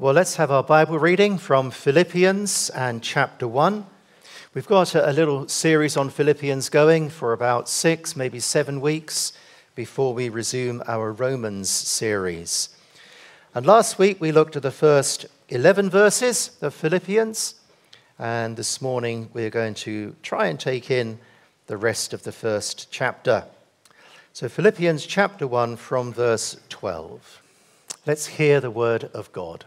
Well, let's have our Bible reading from Philippians and chapter 1. We've got a, little series on Philippians going for about six, maybe seven weeks before we resume our Romans series. And last week we looked at the first 11 verses of Philippians, and this morning we're going to try and take in the rest of the first chapter. So, Philippians chapter 1 from verse 12. Let's hear the word of God.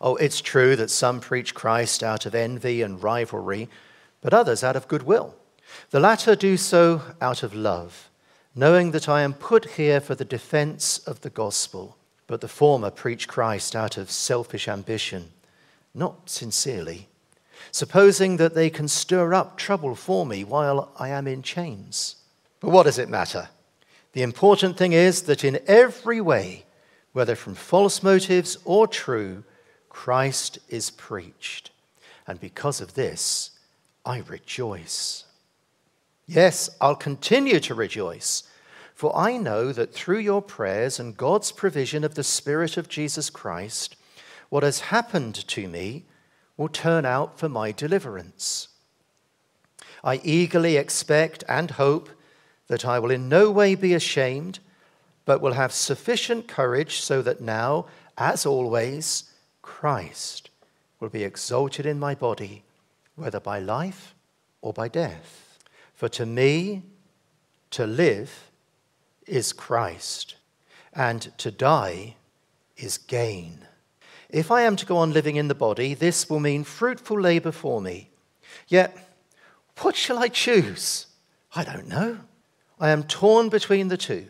Oh, it's true that some preach Christ out of envy and rivalry, but others out of goodwill. The latter do so out of love, knowing that I am put here for the defense of the gospel, but the former preach Christ out of selfish ambition, not sincerely, supposing that they can stir up trouble for me while I am in chains. But what does it matter? The important thing is that in every way, whether from false motives or true, Christ is preached. And because of this, I rejoice. Yes, I'll continue to rejoice, for I know that through your prayers and God's provision of the Spirit of Jesus Christ, what has happened to me will turn out for my deliverance. I eagerly expect and hope that I will in no way be ashamed, but will have sufficient courage so that now, as always, Christ will be exalted in my body, whether by life or by death. For to me, to live is Christ, and to die is gain. If I am to go on living in the body, this will mean fruitful labor for me. Yet, what shall I choose? I don't know. I am torn between the two.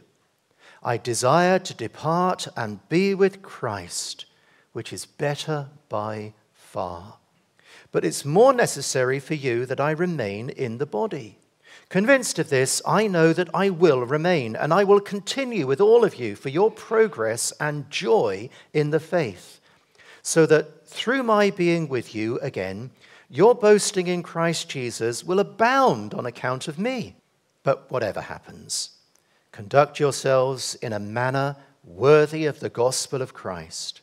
I desire to depart and be with Christ which is better by far. But it's more necessary for you that I remain in the body. Convinced of this, I know that I will remain, and I will continue with all of you for your progress and joy in the faith, so that through my being with you again, your boasting in Christ Jesus will abound on account of me. But whatever happens, conduct yourselves in a manner worthy of the gospel of Christ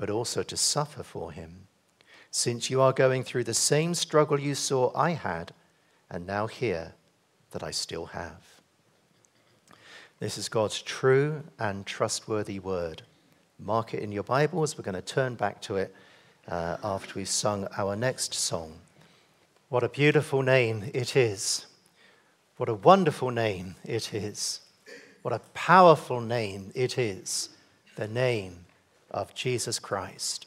but also to suffer for him, since you are going through the same struggle you saw I had, and now hear that I still have. This is God's true and trustworthy word. Mark it in your Bibles. We're going to turn back to it uh, after we've sung our next song. What a beautiful name it is. What a wonderful name it is. What a powerful name it is. The name of Jesus Christ.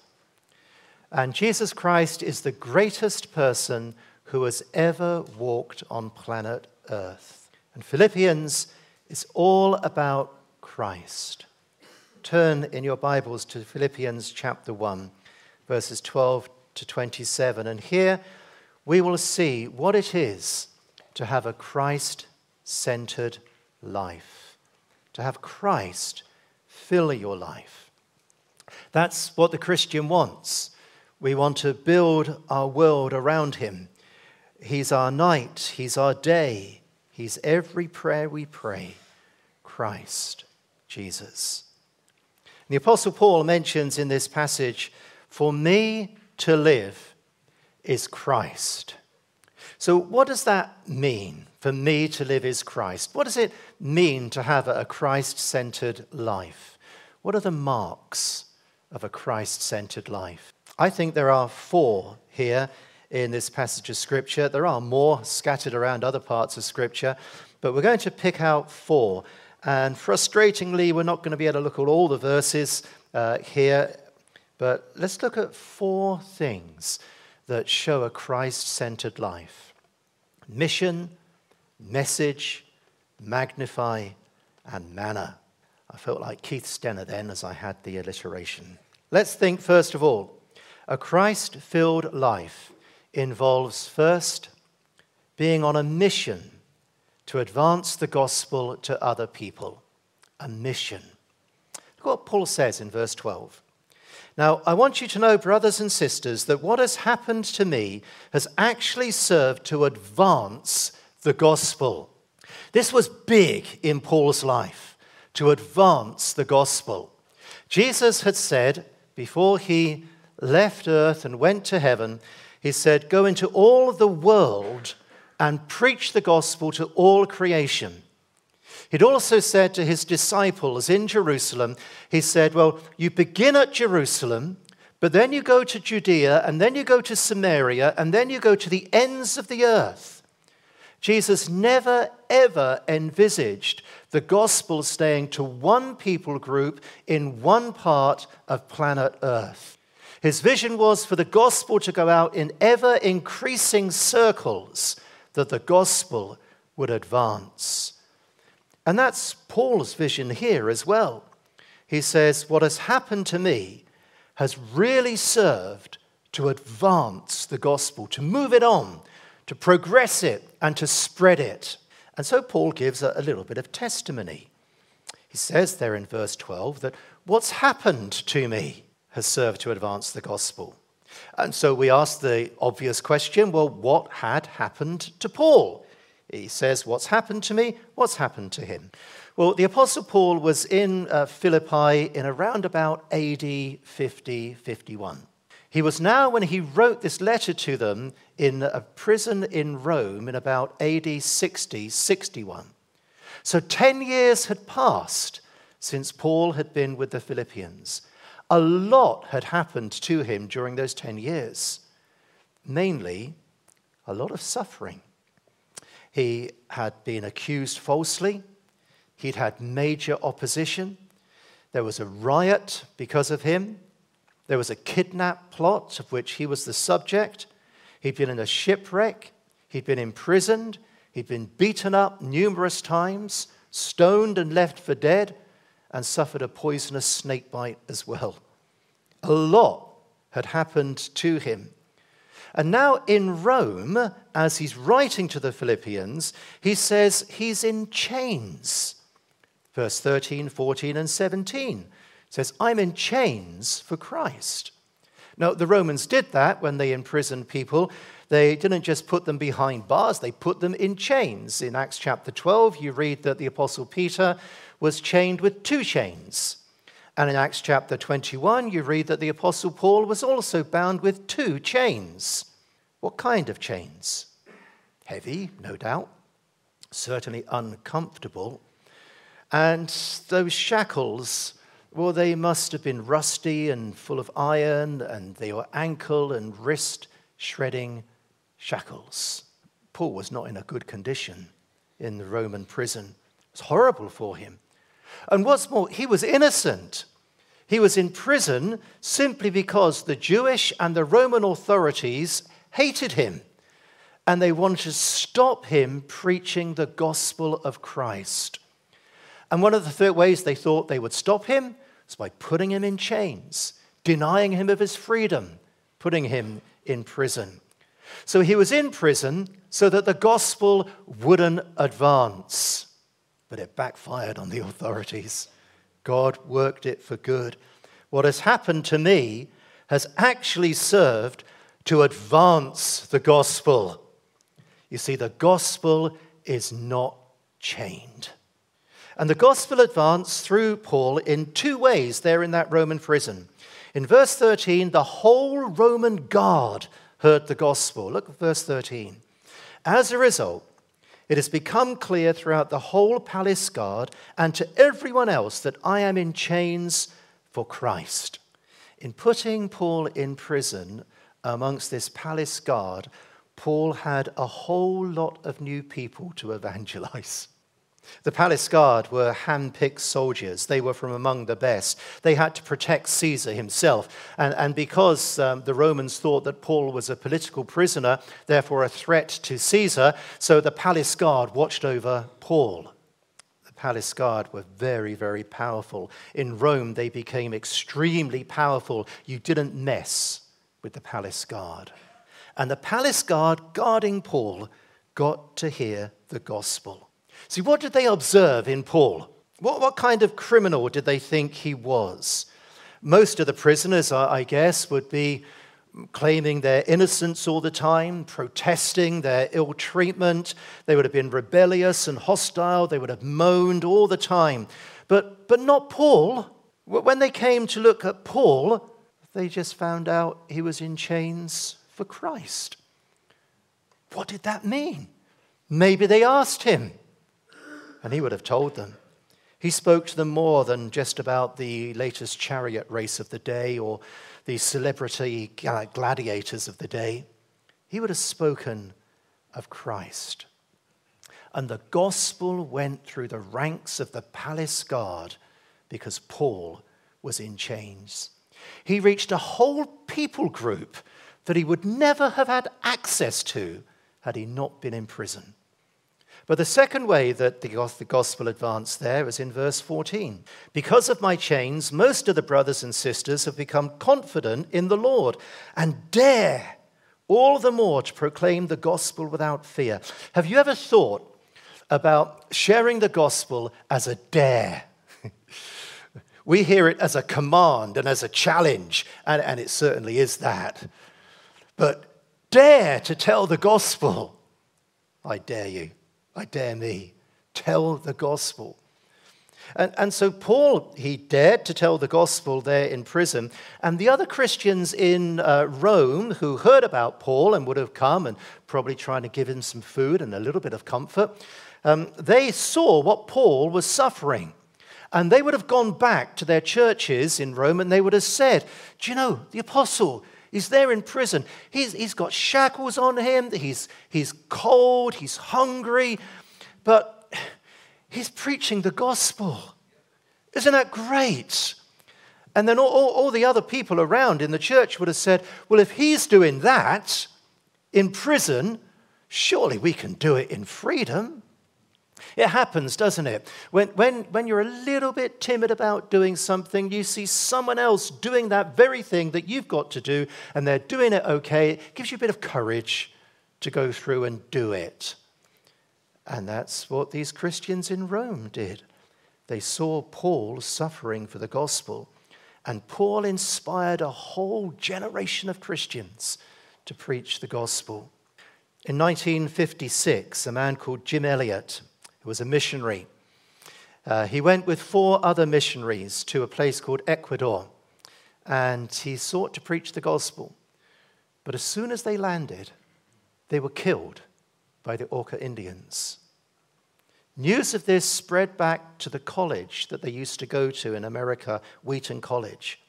And Jesus Christ is the greatest person who has ever walked on planet Earth. And Philippians is all about Christ. Turn in your Bibles to Philippians chapter 1, verses 12 to 27. And here we will see what it is to have a Christ centered life, to have Christ fill your life. That's what the Christian wants. We want to build our world around him. He's our night, he's our day, he's every prayer we pray. Christ, Jesus. The Apostle Paul mentions in this passage, For me to live is Christ. So, what does that mean? For me to live is Christ. What does it mean to have a Christ centered life? What are the marks of a Christ centered life. I think there are four here in this passage of Scripture. There are more scattered around other parts of Scripture, but we're going to pick out four. And frustratingly, we're not going to be able to look at all the verses uh, here, but let's look at four things that show a Christ centered life mission, message, magnify, and manner. I felt like Keith Stenner then as I had the alliteration. Let's think first of all a Christ filled life involves first being on a mission to advance the gospel to other people. A mission. Look what Paul says in verse 12. Now, I want you to know, brothers and sisters, that what has happened to me has actually served to advance the gospel. This was big in Paul's life, to advance the gospel. Jesus had said, before he left earth and went to heaven, he said, Go into all the world and preach the gospel to all creation. He'd also said to his disciples in Jerusalem, He said, Well, you begin at Jerusalem, but then you go to Judea, and then you go to Samaria, and then you go to the ends of the earth. Jesus never, ever envisaged the gospel staying to one people group in one part of planet Earth. His vision was for the gospel to go out in ever increasing circles, that the gospel would advance. And that's Paul's vision here as well. He says, What has happened to me has really served to advance the gospel, to move it on, to progress it, and to spread it. And so Paul gives a, little bit of testimony. He says there in verse 12 that what's happened to me has served to advance the gospel. And so we ask the obvious question well, what had happened to Paul? He says, What's happened to me? What's happened to him? Well, the Apostle Paul was in uh, Philippi in around about AD 50 51. He was now, when he wrote this letter to them, in a prison in Rome in about AD 60 61. So 10 years had passed since Paul had been with the Philippians. A lot had happened to him during those 10 years, mainly a lot of suffering. He had been accused falsely, he'd had major opposition, there was a riot because of him, there was a kidnap plot of which he was the subject, he'd been in a shipwreck, he'd been imprisoned, he'd been beaten up numerous times, stoned and left for dead and suffered a poisonous snake bite as well. A lot had happened to him. And now in Rome, as he's writing to the Philippians, he says he's in chains. Verse 13, 14, and 17 says, I'm in chains for Christ. Now, the Romans did that when they imprisoned people. They didn't just put them behind bars, they put them in chains. In Acts chapter 12, you read that the Apostle Peter was chained with two chains. And in Acts chapter 21, you read that the Apostle Paul was also bound with two chains. What kind of chains? Heavy, no doubt, certainly uncomfortable. And those shackles, well, they must have been rusty and full of iron, and they were ankle and wrist shredding shackles. Paul was not in a good condition in the Roman prison. It was horrible for him. And what's more, he was innocent. He was in prison simply because the Jewish and the Roman authorities hated him and they wanted to stop him preaching the gospel of Christ. And one of the third ways they thought they would stop him was by putting him in chains, denying him of his freedom, putting him in prison. So he was in prison so that the gospel wouldn't advance but it backfired on the authorities. God worked it for good. What has happened to me has actually served to advance the gospel. You see, the gospel is not chained. And the gospel advanced through Paul in two ways there in that Roman prison. In verse 13, the whole Roman guard heard the gospel. Look at verse 13. As a result, it has become clear throughout the whole palace guard and to everyone else that I am in chains for Christ. in putting Paul in prison amongst this palace guard, Paul had a whole lot of new people to evangelize. The palace guard were hand picked soldiers. They were from among the best. They had to protect Caesar himself. And, and because um, the Romans thought that Paul was a political prisoner, therefore a threat to Caesar, so the palace guard watched over Paul. The palace guard were very, very powerful. In Rome, they became extremely powerful. You didn't mess with the palace guard. And the palace guard guarding Paul got to hear the gospel. See, what did they observe in Paul? What, what kind of criminal did they think he was? Most of the prisoners, I guess, would be claiming their innocence all the time, protesting their ill treatment. They would have been rebellious and hostile. They would have moaned all the time. But, but not Paul. When they came to look at Paul, they just found out he was in chains for Christ. What did that mean? Maybe they asked him, and he would have told them. He spoke to them more than just about the latest chariot race of the day or the celebrity uh, gladiators of the day. He would have spoken of Christ. And the gospel went through the ranks of the palace guard because Paul was in chains. He reached a whole people group that he would never have had access to had he not been in prison. But the second way that the gospel advanced there is in verse 14. Because of my chains, most of the brothers and sisters have become confident in the Lord and dare all the more to proclaim the gospel without fear. Have you ever thought about sharing the gospel as a dare? we hear it as a command and as a challenge, and, and it certainly is that. But dare to tell the gospel. I dare you. I dare me. Tell the gospel. And, and so Paul, he dared to tell the gospel there in prison. And the other Christians in uh, Rome who heard about Paul and would have come and probably trying to give him some food and a little bit of comfort, um, they saw what Paul was suffering. And they would have gone back to their churches in Rome and they would have said, Do you know, the apostle, He's there in prison. He's, he's got shackles on him. He's, he's cold. He's hungry. But he's preaching the gospel. Isn't that great? And then all, all, all, the other people around in the church would have said, well, if he's doing that in prison, surely we can do it in freedom. It happens, doesn't it? When, when, when you're a little bit timid about doing something, you see someone else doing that very thing that you've got to do, and they're doing it okay. It gives you a bit of courage to go through and do it. And that's what these Christians in Rome did. They saw Paul suffering for the gospel, and Paul inspired a whole generation of Christians to preach the gospel. In 1956, a man called Jim Elliot who was a missionary. Uh, he went with four other missionaries to a place called Ecuador, and he sought to preach the gospel. But as soon as they landed, they were killed by the Auca Indians. News of this spread back to the college that they used to go to in America, Wheaton College.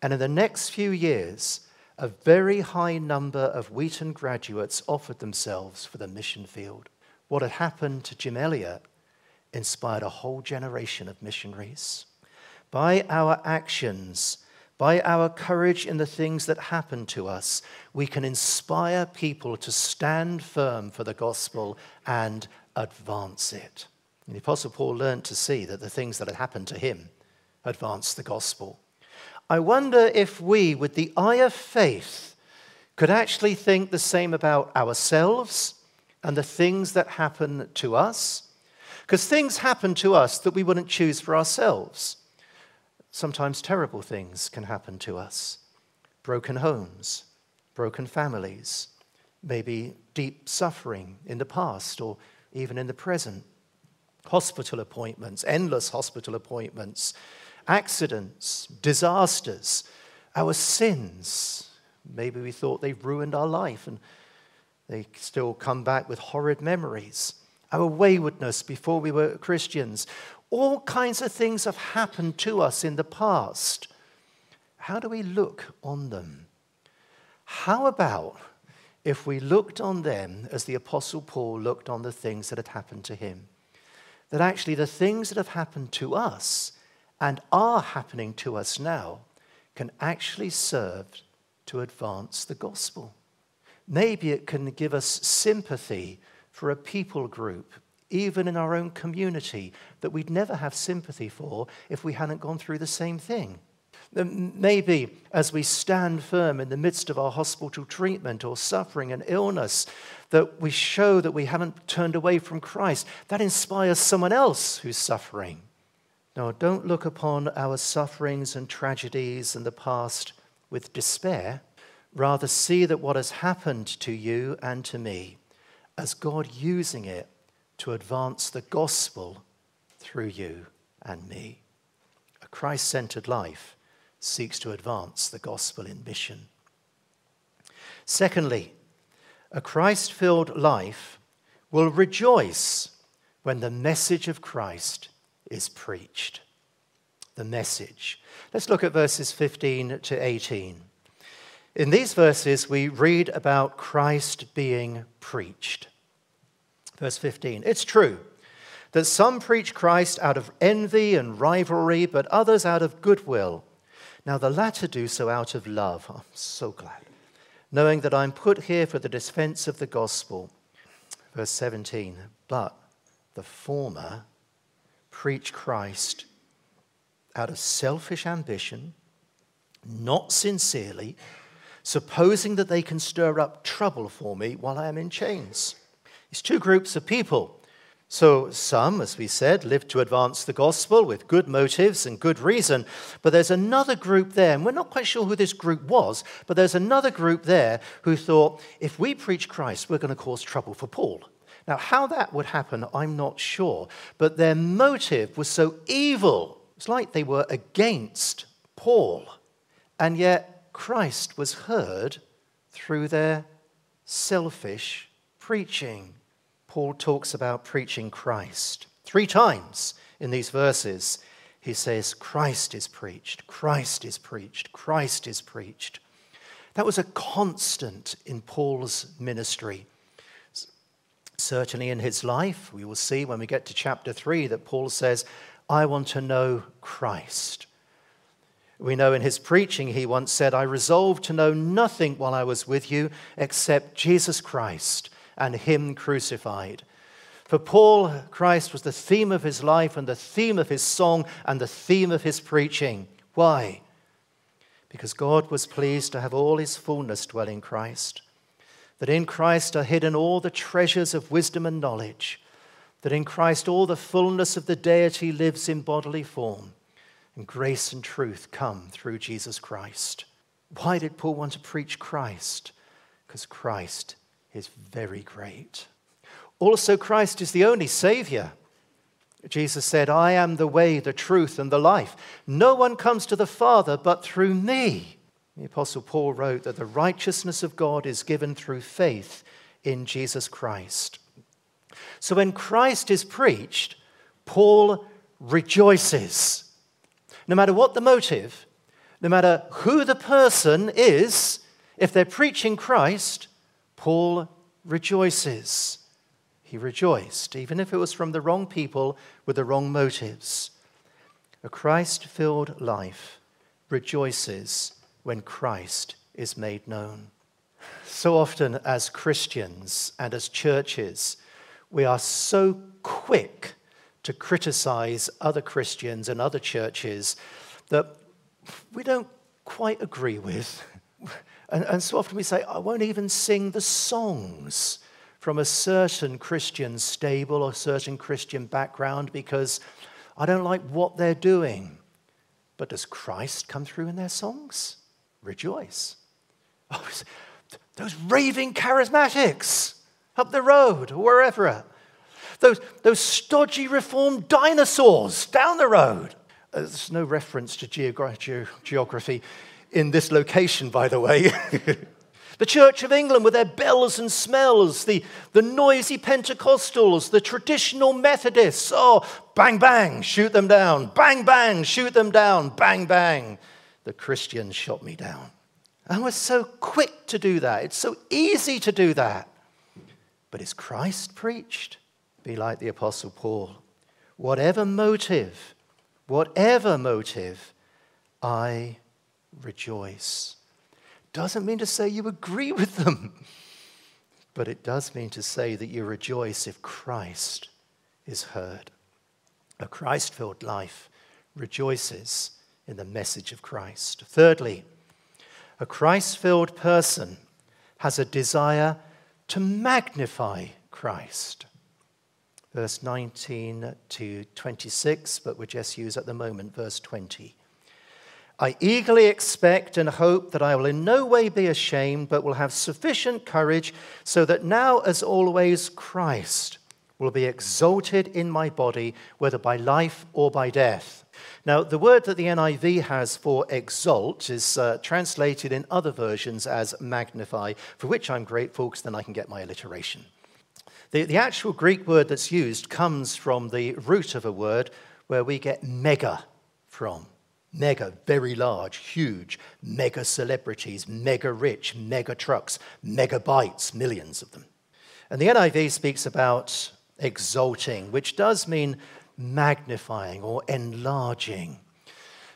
And in the next few years, a very high number of Wheaton graduates offered themselves for the mission field. What had happened to Jim Elliot inspired a whole generation of missionaries. By our actions, by our courage in the things that happen to us, we can inspire people to stand firm for the gospel and advance it. And the Apostle Paul learned to see that the things that had happened to him advanced the gospel. I wonder if we, with the eye of faith, could actually think the same about ourselves and the things that happen to us. Because things happen to us that we wouldn't choose for ourselves. Sometimes terrible things can happen to us broken homes, broken families, maybe deep suffering in the past or even in the present, hospital appointments, endless hospital appointments, accidents, disasters, our sins. Maybe we thought they ruined our life and they still come back with horrid memories. Our waywardness before we were Christians. All kinds of things have happened to us in the past. how do we look on them? How about if we looked on them as the Apostle Paul looked on the things that had happened to him? That actually the things that have happened to us and are happening to us now can actually serve to advance the gospel. Maybe it can give us sympathy for a people group, even in our own community, that we'd never have sympathy for if we hadn't gone through the same thing. Maybe as we stand firm in the midst of our hospital treatment or suffering and illness, that we show that we haven't turned away from Christ. That inspires someone else who's suffering. Now, don't look upon our sufferings and tragedies in the past with despair. Rather, see that what has happened to you and to me as God using it to advance the gospel through you and me. A Christ centered life seeks to advance the gospel in mission. Secondly, a Christ filled life will rejoice when the message of Christ is preached. The message. Let's look at verses 15 to 18. In these verses, we read about Christ being preached. Verse 15 It's true that some preach Christ out of envy and rivalry, but others out of goodwill. Now, the latter do so out of love. I'm so glad. Knowing that I'm put here for the defense of the gospel. Verse 17 But the former preach Christ out of selfish ambition, not sincerely, supposing that they can stir up trouble for me while I am in chains. It's two groups of people. So, some, as we said, live to advance the gospel with good motives and good reason. But there's another group there, and we're not quite sure who this group was, but there's another group there who thought, if we preach Christ, we're going to cause trouble for Paul. Now, how that would happen, I'm not sure. But their motive was so evil. It's like they were against Paul. And yet, Christ was heard through their selfish preaching. Paul talks about preaching Christ. Three times in these verses, he says, Christ is preached, Christ is preached, Christ is preached. That was a constant in Paul's ministry. Certainly in his life, we will see when we get to chapter 3 that Paul says, I want to know Christ. We know in his preaching, he once said, I resolved to know nothing while I was with you except Jesus Christ and Him crucified. For Paul, Christ was the theme of his life and the theme of his song and the theme of his preaching. Why? Because God was pleased to have all his fullness dwell in Christ, that in Christ are hidden all the treasures of wisdom and knowledge, that in Christ all the fullness of the deity lives in bodily form, and grace and truth come through Jesus Christ. Why did Paul want to preach Christ? Because Christ is very great. Also, Christ is the only Savior. Jesus said, I am the way, the truth, and the life. No one comes to the Father but through me. The Apostle Paul wrote that the righteousness of God is given through faith in Jesus Christ. So when Christ is preached, Paul rejoices. No matter what the motive, no matter who the person is, if they're preaching Christ, Paul rejoices. He rejoiced, even if it was from the wrong people with the wrong motives. A Christ filled life rejoices when Christ is made known. So often, as Christians and as churches, we are so quick to criticize other Christians and other churches that we don't quite agree with. And, and so often we say, I won't even sing the songs from a certain Christian stable or certain Christian background because I don't like what they're doing. But does Christ come through in their songs? Rejoice. Oh, those raving charismatics up the road or wherever. Those, those stodgy reformed dinosaurs down the road. Uh, there's no reference to geogra- geography in this location, by the way. the Church of England with their bells and smells, the, the noisy Pentecostals, the traditional Methodists. Oh, bang, bang, shoot them down. Bang, bang, shoot them down. Bang, bang. the Christians shot me down. And we're so quick to do that. It's so easy to do that. But is Christ preached? Be like the Apostle Paul. Whatever motive, whatever motive, I rejoice. Doesn't mean to say you agree with them, but it does mean to say that you rejoice if Christ is heard. A Christ filled life rejoices in the message of Christ. Thirdly, a Christ filled person has a desire to magnify Christ. Verse 19 to 26, but we just use at the moment verse 20. I eagerly expect and hope that I will in no way be ashamed, but will have sufficient courage, so that now, as always, Christ will be exalted in my body, whether by life or by death. Now, the word that the NIV has for exalt is uh, translated in other versions as magnify, for which I'm grateful because then I can get my alliteration. The, the actual Greek word that's used comes from the root of a word where we get mega from. Mega, very large, huge, mega celebrities, mega rich, mega trucks, megabytes, millions of them. And the NIV speaks about exalting, which does mean magnifying or enlarging.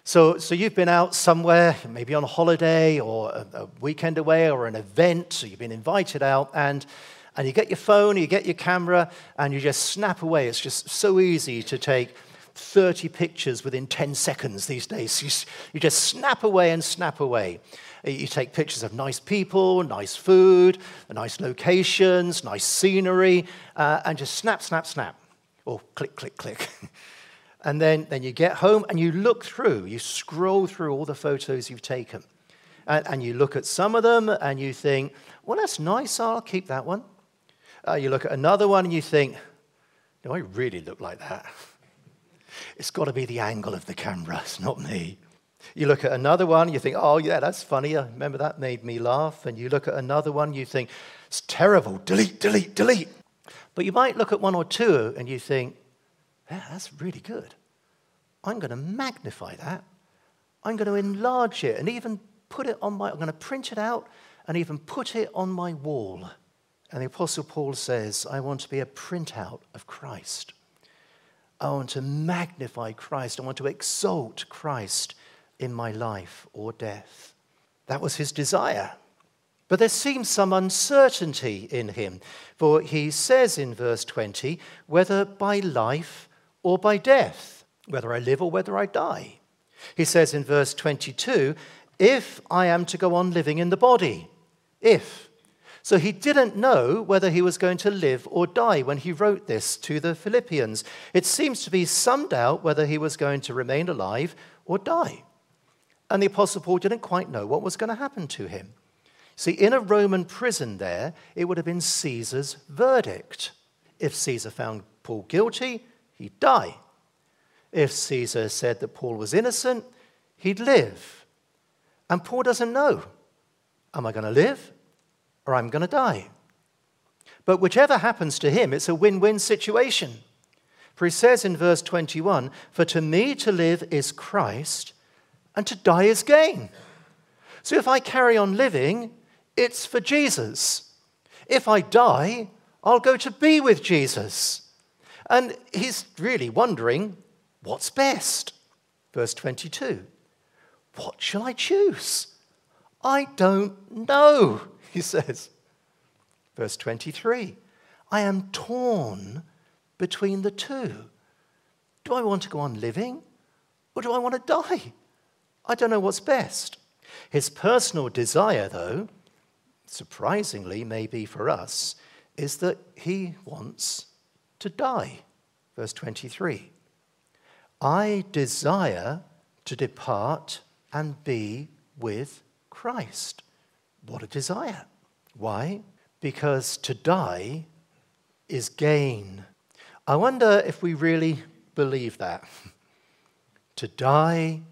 So, so you've been out somewhere, maybe on holiday or a, a weekend away or an event, so you've been invited out, and, and you get your phone, you get your camera, and you just snap away. It's just so easy to take 30 pictures within 10 seconds these days. You, you just snap away and snap away. You take pictures of nice people, nice food, nice locations, nice scenery, uh, and just snap, snap, snap. Or click, click, click. and then, then you get home and you look through, you scroll through all the photos you've taken. And, and you look at some of them and you think, well, that's nice, I'll keep that one. Uh, you look at another one and you think, do I really look like that? It's got to be the angle of the camera, it's not me. You look at another one, you think, oh, yeah, that's funny. I remember that made me laugh. And you look at another one, you think, it's terrible. Delete, delete, delete. But you might look at one or two and you think, yeah, that's really good. I'm going to magnify that. I'm going to enlarge it and even put it on my, I'm going to print it out and even put it on my wall. And the Apostle Paul says, I want to be a printout of Christ. I want to magnify Christ. I want to exalt Christ in my life or death. That was his desire. But there seems some uncertainty in him, for he says in verse 20, whether by life or by death, whether I live or whether I die. He says in verse 22, if I am to go on living in the body, if. So he didn't know whether he was going to live or die when he wrote this to the Philippians. It seems to be some doubt whether he was going to remain alive or die. And the Apostle Paul didn't quite know what was going to happen to him. See, in a Roman prison there, it would have been Caesar's verdict. If Caesar found Paul guilty, he'd die. If Caesar said that Paul was innocent, he'd live. And Paul doesn't know am I going to live or I'm going to die? But whichever happens to him, it's a win win situation. For he says in verse 21 For to me to live is Christ, and to die is gain. So if I carry on living, it's for Jesus. If I die, I'll go to be with Jesus. And he's really wondering what's best. Verse 22 What shall I choose? I don't know, he says. Verse 23 I am torn between the two. Do I want to go on living or do I want to die? I don't know what's best. His personal desire, though, surprisingly, maybe for us, is that he wants to die. Verse 23 I desire to depart and be with Christ. What a desire. Why? Because to die is gain. I wonder if we really believe that. to die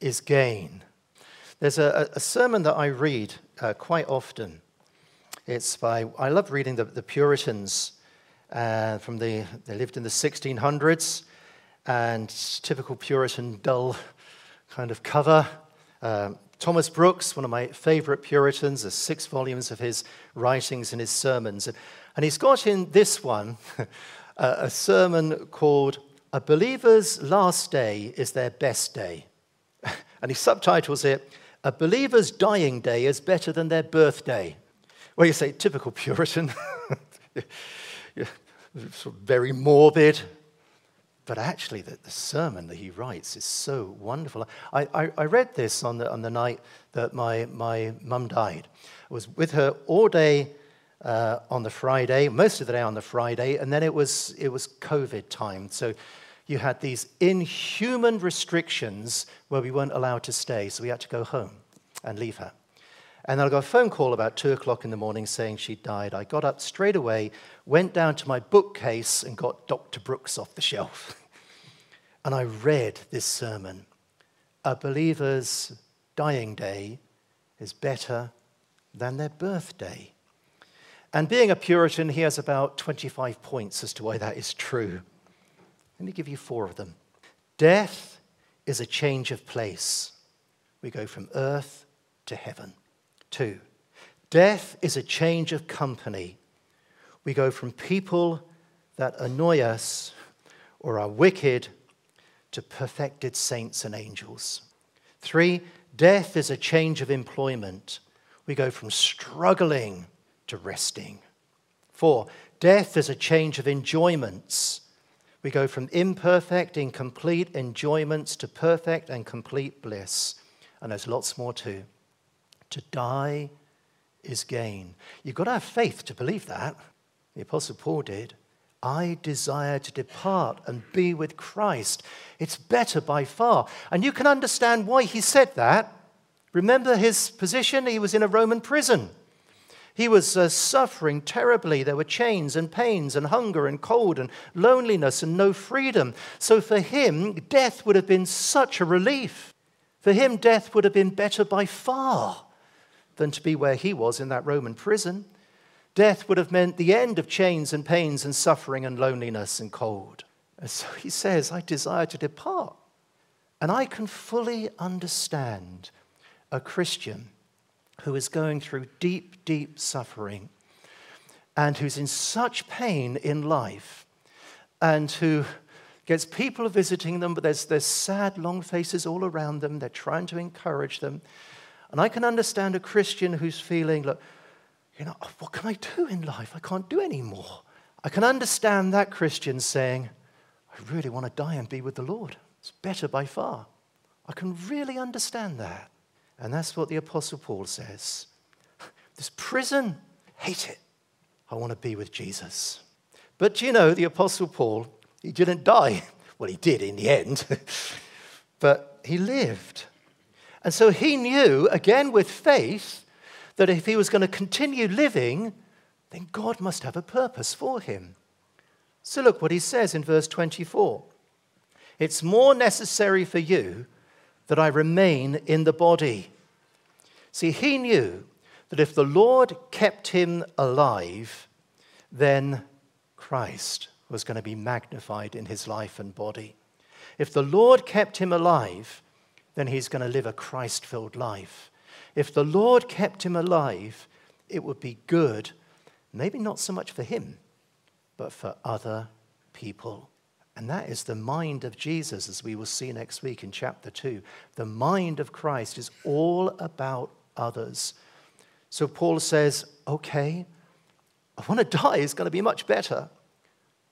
is gain. There's a, a sermon that I read uh, quite often. It's by, I love reading the, the Puritans uh, from the, they lived in the 1600s, and typical Puritan dull kind of cover, Um, Thomas Brooks, one of my favorite Puritans, there's six volumes of his writings and his sermons. And he's got in this one a sermon called A Believer's Last Day is Their Best Day. And he subtitles it, A Believer's Dying Day is Better Than Their Birthday. Well, you say, typical Puritan, very morbid, but actually, the, the, sermon that he writes is so wonderful. I, I, I, read this on the, on the night that my, my mum died. I was with her all day uh, on the Friday, most of the day on the Friday, and then it was, it was COVID time. So you had these inhuman restrictions where we weren't allowed to stay, so we had to go home and leave her. And then I got a phone call about two o'clock in the morning saying she died. I got up straight away, went down to my bookcase, and got Dr. Brooks off the shelf. and I read this sermon A believer's dying day is better than their birthday. And being a Puritan, he has about 25 points as to why that is true. Let me give you four of them. Death is a change of place. We go from earth to heaven. Two, death is a change of company. We go from people that annoy us or are wicked to perfected saints and angels. Three, death is a change of employment. We go from struggling to resting. Four, death is a change of enjoyments. We go from imperfect, incomplete enjoyments to perfect and complete bliss. And there's lots more too. To die is gain. You've got to have faith to believe that. The Apostle Paul did. I desire to depart and be with Christ. It's better by far. And you can understand why he said that. Remember his position? He was in a Roman prison. He was uh, suffering terribly. There were chains and pains and hunger and cold and loneliness and no freedom. So for him, death would have been such a relief. For him, death would have been better by far than to be where he was in that Roman prison. Death would have meant the end of chains and pains and suffering and loneliness and cold. And so he says, I desire to depart. And I can fully understand a Christian who is going through deep, deep suffering and who's in such pain in life and who gets people visiting them, but there's, there's sad, long faces all around them. They're trying to encourage them. And I can understand a Christian who's feeling, look, you know, oh, what can I do in life? I can't do any more. I can understand that Christian saying, I really want to die and be with the Lord. It's better by far. I can really understand that. And that's what the Apostle Paul says. This prison, hate it. I want to be with Jesus. But you know, the Apostle Paul, he didn't die. Well, he did in the end, but he lived. And so he knew, again with faith, that if he was going to continue living, then God must have a purpose for him. So look what he says in verse 24 It's more necessary for you that I remain in the body. See, he knew that if the Lord kept him alive, then Christ was going to be magnified in his life and body. If the Lord kept him alive, then he's going to live a Christ filled life. If the Lord kept him alive, it would be good, maybe not so much for him, but for other people. And that is the mind of Jesus, as we will see next week in chapter 2. The mind of Christ is all about others. So Paul says, okay, I want to die, it's going to be much better,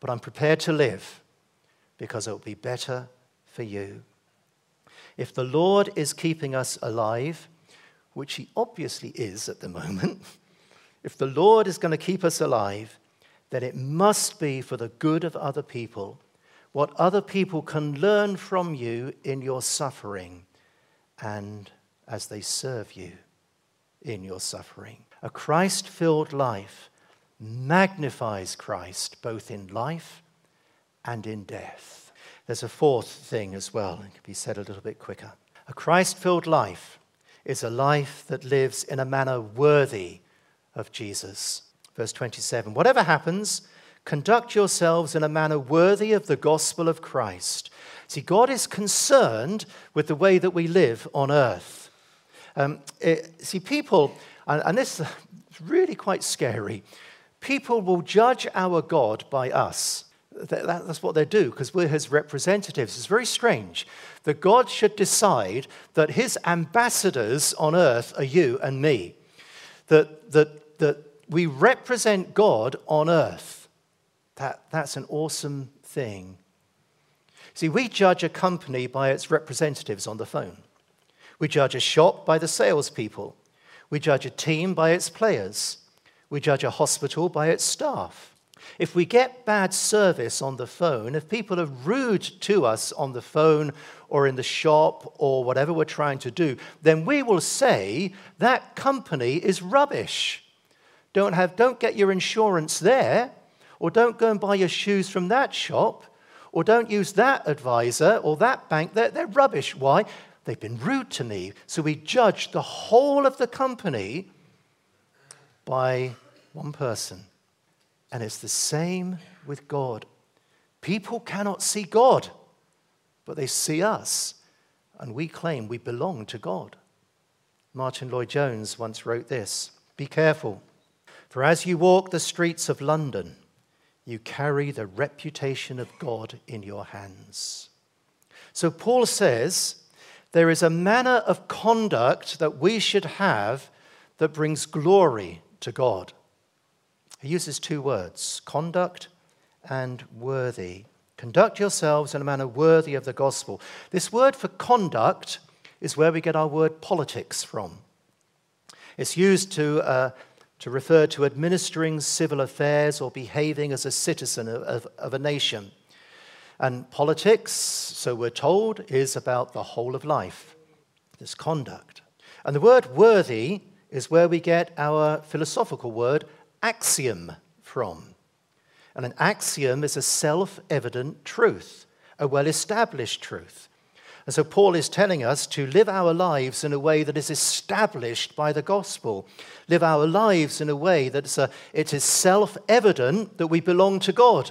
but I'm prepared to live because it will be better for you. If the Lord is keeping us alive, which He obviously is at the moment, if the Lord is going to keep us alive, then it must be for the good of other people, what other people can learn from you in your suffering and as they serve you in your suffering. A Christ filled life magnifies Christ both in life and in death. There's a fourth thing as well, it can be said a little bit quicker. A Christ filled life is a life that lives in a manner worthy of Jesus. Verse 27 Whatever happens, conduct yourselves in a manner worthy of the gospel of Christ. See, God is concerned with the way that we live on earth. Um, it, see, people, and, and this is really quite scary, people will judge our God by us. That, that's what they do because we're his representatives. It's very strange that God should decide that his ambassadors on earth are you and me. That, that, that we represent God on earth. That, that's an awesome thing. See, we judge a company by its representatives on the phone. We judge a shop by the salespeople. We judge a team by its players. We judge a hospital by its staff. If we get bad service on the phone, if people are rude to us on the phone or in the shop or whatever we're trying to do, then we will say that company is rubbish. Don't, have, don't get your insurance there, or don't go and buy your shoes from that shop, or don't use that advisor or that bank. They're, they're rubbish. Why? They've been rude to me. So we judge the whole of the company by one person. And it's the same with God. People cannot see God, but they see us, and we claim we belong to God. Martyn Lloyd-Jones once wrote this Be careful, for as you walk the streets of London, you carry the reputation of God in your hands. So Paul says there is a manner of conduct that we should have that brings glory to God. He uses two words conduct and worthy. Conduct yourselves in a manner worthy of the gospel. This word for conduct is where we get our word politics from. It's used to, uh, to refer to administering civil affairs or behaving as a citizen of, of, of a nation. And politics, so we're told, is about the whole of life, this conduct. And the word worthy is where we get our philosophical word axiom from. And an axiom is a self evident truth, a well established truth. And so Paul is telling us to live our lives in a way that is established by the gospel. Live our lives in a way that it is self evident that we belong to God.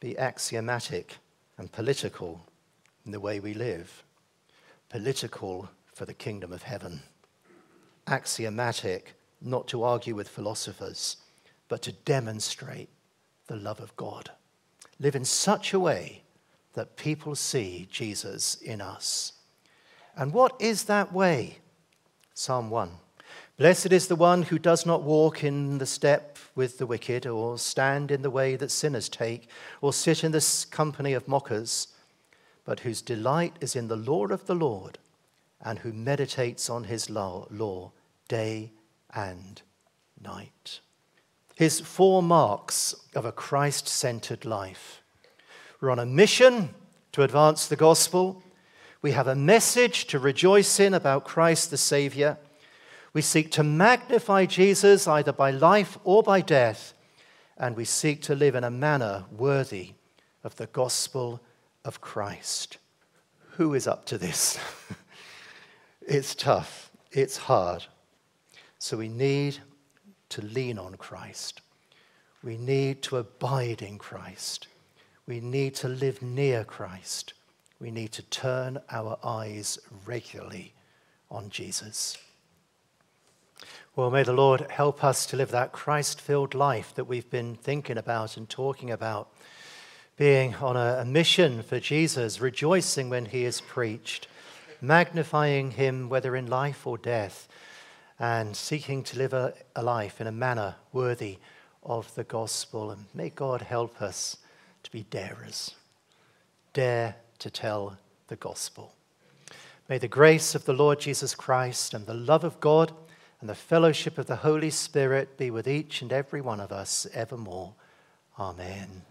Be axiomatic and political in the way we live. Political for the kingdom of heaven. Axiomatic not to argue with philosophers, but to demonstrate the love of God. Live in such a way that people see Jesus in us. And what is that way? Psalm 1. Blessed is the one who does not walk in the step with the wicked, or stand in the way that sinners take, or sit in the company of mockers, but whose delight is in the law of the Lord, and who meditates on his law, law day and night. His four marks of a Christ centered life. We're on a mission to advance the gospel. We have a message to rejoice in about Christ the Savior. We seek to magnify Jesus either by life or by death. And we seek to live in a manner worthy of the gospel of Christ. Who is up to this? it's tough, it's hard. So we need to lean on Christ. We need to abide in Christ. We need to live near Christ. We need to turn our eyes regularly on Jesus. Well, may the Lord help us to live that Christ filled life that we've been thinking about and talking about, being on a, mission for Jesus, rejoicing when he is preached, magnifying him whether in life or death and seeking to live a, a life in a manner worthy of the gospel. And may God help us to be darers, dare to tell the gospel. May the grace of the Lord Jesus Christ and the love of God and the fellowship of the Holy Spirit be with each and every one of us evermore. Amen.